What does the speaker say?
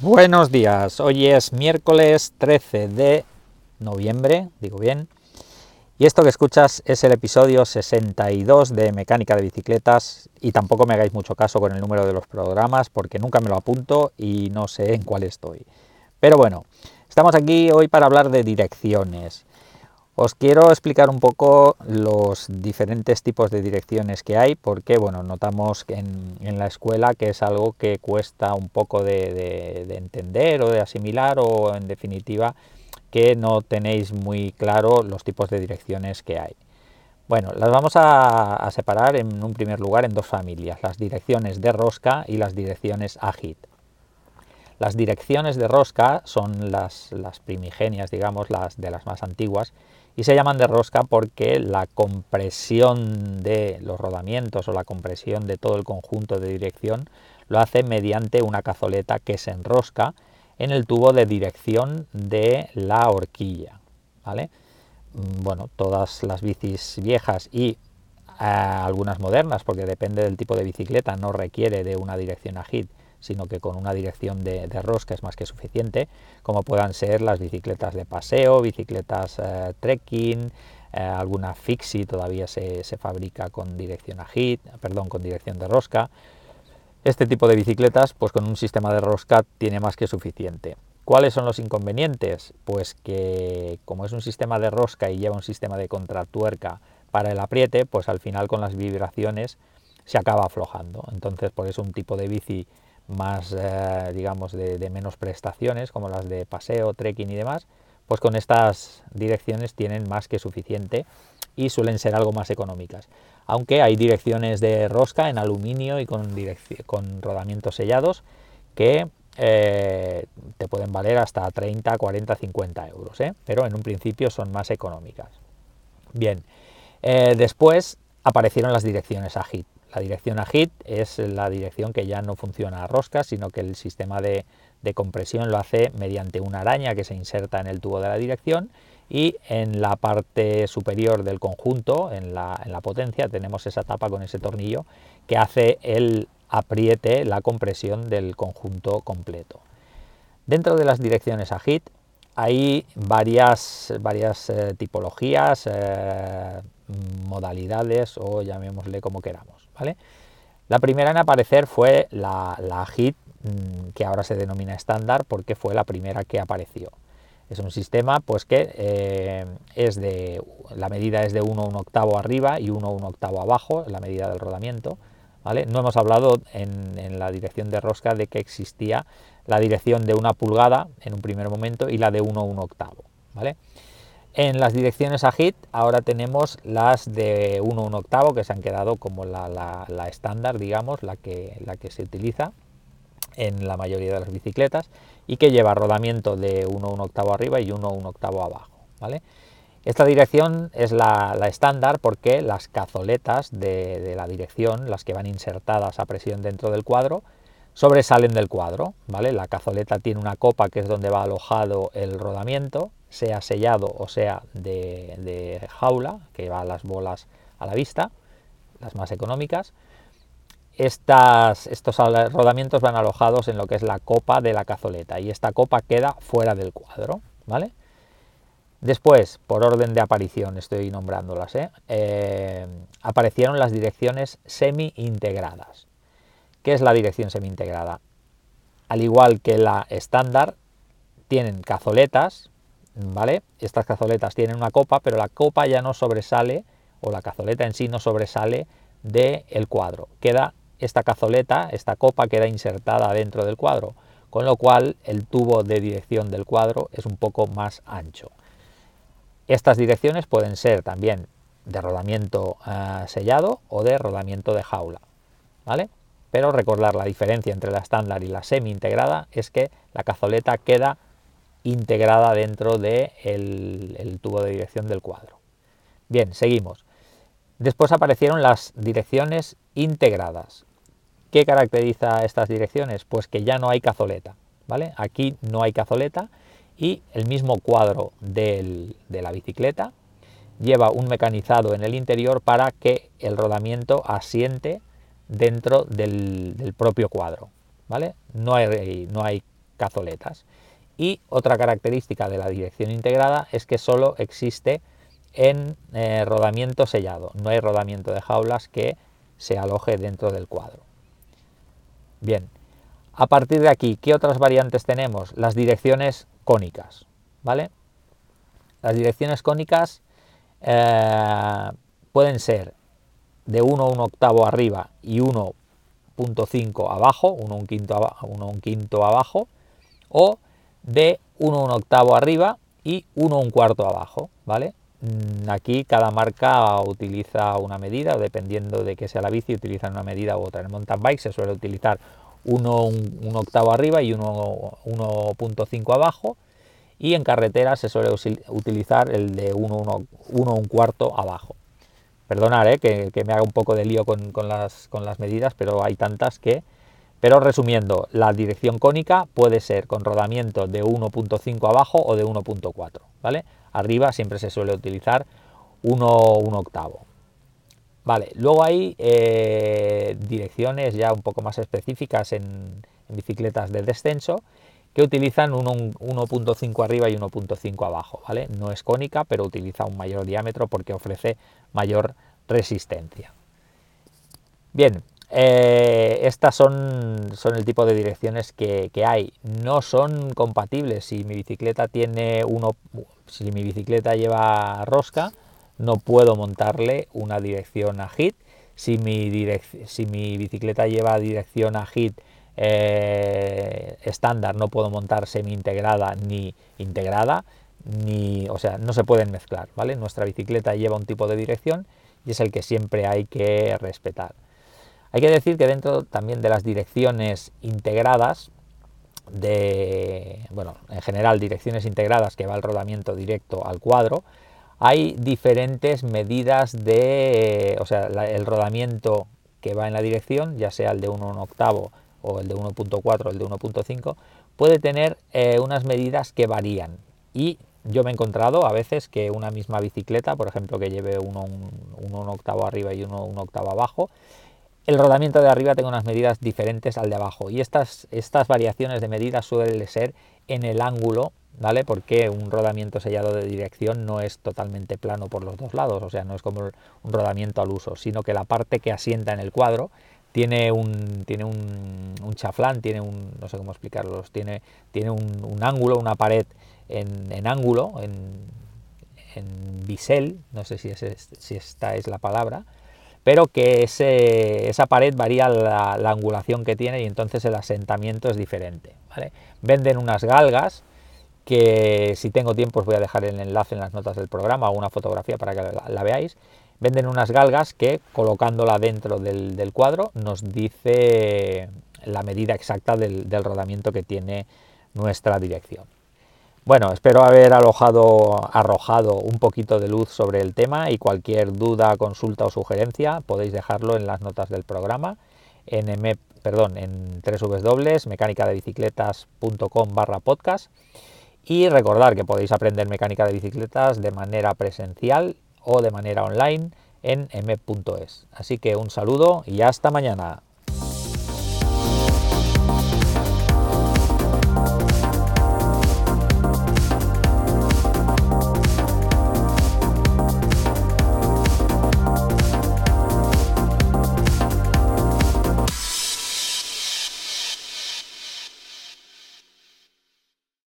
Buenos días, hoy es miércoles 13 de noviembre, digo bien, y esto que escuchas es el episodio 62 de Mecánica de Bicicletas y tampoco me hagáis mucho caso con el número de los programas porque nunca me lo apunto y no sé en cuál estoy. Pero bueno, estamos aquí hoy para hablar de direcciones. Os quiero explicar un poco los diferentes tipos de direcciones que hay porque bueno, notamos en, en la escuela que es algo que cuesta un poco de, de entender o de asimilar o en definitiva que no tenéis muy claro los tipos de direcciones que hay. Bueno, las vamos a, separar en un primer lugar en dos familias, las direcciones de rosca y las direcciones AGIT. Las direcciones de rosca son las, las primigenias, digamos, las de las más antiguas, y se llaman de rosca porque la compresión de los rodamientos o la compresión de todo el conjunto de dirección lo hace mediante una cazoleta que se enrosca en el tubo de dirección de la horquilla. ¿vale? Mm, bueno, todas las bicis viejas y eh, algunas modernas, porque depende del tipo de bicicleta, no requiere de una dirección a hit, sino que con una dirección de, rosca es más que suficiente, como puedan ser las bicicletas de paseo, bicicletas eh, trekking, eh, alguna fixie todavía se, se, fabrica con dirección a hit, perdón, con dirección de rosca. Este tipo de bicicletas, pues con un sistema de rosca tiene más que suficiente. ¿Cuáles son los inconvenientes? Pues que como es un sistema de rosca y lleva un sistema de contratuerca para el apriete, pues al final con las vibraciones se acaba aflojando. Entonces, por eso un tipo de bici más, eh, digamos, de, menos prestaciones, como las de paseo, trekking y demás, pues con estas direcciones tienen más que suficiente y suelen ser algo más económicas aunque hay direcciones de rosca en aluminio y con, con rodamientos sellados que eh, te pueden valer hasta 30, 40, 50 euros, ¿eh? pero en un principio son más económicas. Bien, después aparecieron las direcciones a hit. La dirección a hit es la dirección que ya no funciona a rosca, sino que el sistema de, de compresión lo hace mediante una araña que se inserta en el tubo de la dirección y en la parte superior del conjunto, en la, potencia, tenemos esa tapa con ese tornillo que hace el apriete, la compresión del conjunto completo. Dentro de las direcciones a hit hay varias, varias eh, tipologías, eh, modalidades o llamémosle como queramos. ¿vale? La primera en aparecer fue la, HIT, mm, que ahora se denomina estándar porque fue la primera que apareció. Es un sistema pues que eh, es de, la medida es de 1 un octavo arriba y 1 un octavo abajo, la medida del rodamiento. ¿vale? No hemos hablado en, la dirección de rosca de que existía la dirección de una pulgada en un primer momento y la de 1 un octavo. ¿vale? En las direcciones a hit ahora tenemos las de 1 un octavo que se han quedado como la, estándar, digamos, la que, la que se utiliza en la mayoría de las bicicletas y que lleva rodamiento de 1 1 octavo arriba y 1 1 octavo abajo. ¿vale? Esta dirección es la, estándar porque las cazoletas de, la dirección, las que van insertadas a presión dentro del cuadro, sobresalen del cuadro. ¿vale? La cazoleta tiene una copa que es donde va alojado el rodamiento, sea sellado o sea de, jaula, que va las bolas a la vista, las más económicas estas, estos rodamientos van alojados en lo que es la copa de la cazoleta y esta copa queda fuera del cuadro, ¿vale? Después, por orden de aparición, estoy nombrándolas, ¿eh? Eh, aparecieron las direcciones semi-integradas. ¿Qué es la dirección semi-integrada? Al igual que la estándar, tienen cazoletas, ¿vale? Estas cazoletas tienen una copa, pero la copa ya no sobresale, o la cazoleta en sí no sobresale del cuadro, queda esta cazoleta, esta copa queda insertada dentro del cuadro, con lo cual el tubo de dirección del cuadro es un poco más ancho. Estas direcciones pueden ser también de rodamiento eh, sellado o de rodamiento de jaula, ¿vale? Pero recordar la diferencia entre la estándar y la semi integrada es que la cazoleta queda integrada dentro del de el tubo de dirección del cuadro. Bien, seguimos. Después aparecieron las direcciones integradas. ¿Qué caracteriza estas direcciones? Pues que ya no hay cazoleta, ¿vale? Aquí no hay cazoleta y el mismo cuadro de la bicicleta lleva un mecanizado en el interior para que el rodamiento asiente dentro del, propio cuadro, ¿vale? No hay, no hay cazoletas. Y otra característica de la dirección integrada es que solo existe en eh, rodamiento sellado, no hay rodamiento de jaulas que se aloje dentro del cuadro. Bien, a partir de aquí, ¿qué otras variantes tenemos? Las direcciones cónicas, ¿vale? Las direcciones cónicas eh, pueden ser de 1 un octavo arriba y 1.5 abajo, 1 un quinto, abajo, 1 un quinto abajo, o de 1 un octavo arriba y 1 un cuarto abajo, ¿vale? Mm, aquí cada marca utiliza una medida, dependiendo de que sea la bici, utilizan una medida u otra. En mountain bike se suele utilizar 1 un, octavo arriba y 1.5 abajo, y en carretera se suele utilizar el de 1 un cuarto abajo. Perdonar eh, que, me haga un poco de lío con, las, medidas, pero hay tantas que... Pero resumiendo, la dirección cónica puede ser con rodamiento de 1.5 abajo o de 1.4, ¿vale? Arriba siempre se suele utilizar 1, octavo. Vale, luego hay eh, direcciones ya un poco más específicas en, bicicletas de descenso que utilizan 1.5 arriba y 1.5 abajo, ¿vale? No es cónica, pero utiliza un mayor diámetro porque ofrece mayor resistencia. Bien, eh, estas son, son, el tipo de direcciones que, hay. No son compatibles. Si mi bicicleta tiene uno, si mi bicicleta lleva rosca, no puedo montarle una dirección a hit. Si mi, si mi bicicleta lleva dirección a hit eh, estándar, no puedo montar semi integrada ni integrada, ni, o sea, no se pueden mezclar, ¿vale? Nuestra bicicleta lleva un tipo de dirección y es el que siempre hay que respetar. Hay que decir que dentro también de las direcciones integradas, de, bueno, en general direcciones integradas que va el rodamiento directo al cuadro, hay diferentes medidas de, o sea, el rodamiento que va en la dirección, ya sea el de 1 octavo o el de 1.4 o el de 1.5, puede tener eh, unas medidas que varían. Y yo me he encontrado a veces que una misma bicicleta, por ejemplo, que lleve uno un, octavo arriba y uno un octavo abajo, el rodamiento de arriba tenga unas medidas diferentes al de abajo. Y estas, estas variaciones de medidas suelen ser en el ángulo, ¿vale? Porque un rodamiento sellado de dirección no es totalmente plano por los dos lados, o sea, no es como un rodamiento al uso, sino que la parte que asienta en el cuadro tiene un, tiene un, un chaflán, tiene un, no sé cómo explicarlos, tiene, tiene un, ángulo, una pared en, ángulo, en, en, bisel, no sé si, si esta es la palabra, pero que ese, esa pared varía la, angulación que tiene y entonces el asentamiento es diferente. Venden unas galgas que si tengo tiempo os voy a dejar el enlace en las notas del programa o una fotografía para que la, veáis. Venden unas galgas que colocándola dentro del, cuadro nos dice la medida exacta del rodamiento que tiene nuestra dirección. Bueno, espero haber alojado, arrojado un poquito de luz sobre el tema y cualquier duda, consulta o sugerencia podéis dejarlo en las notas del programa en, m, perdón, en www.mecanicadebicicletas.com barra podcast y recordar que podéis aprender mecánica de bicicletas de manera presencial o de manera online en m.es. Así que un saludo y hasta mañana.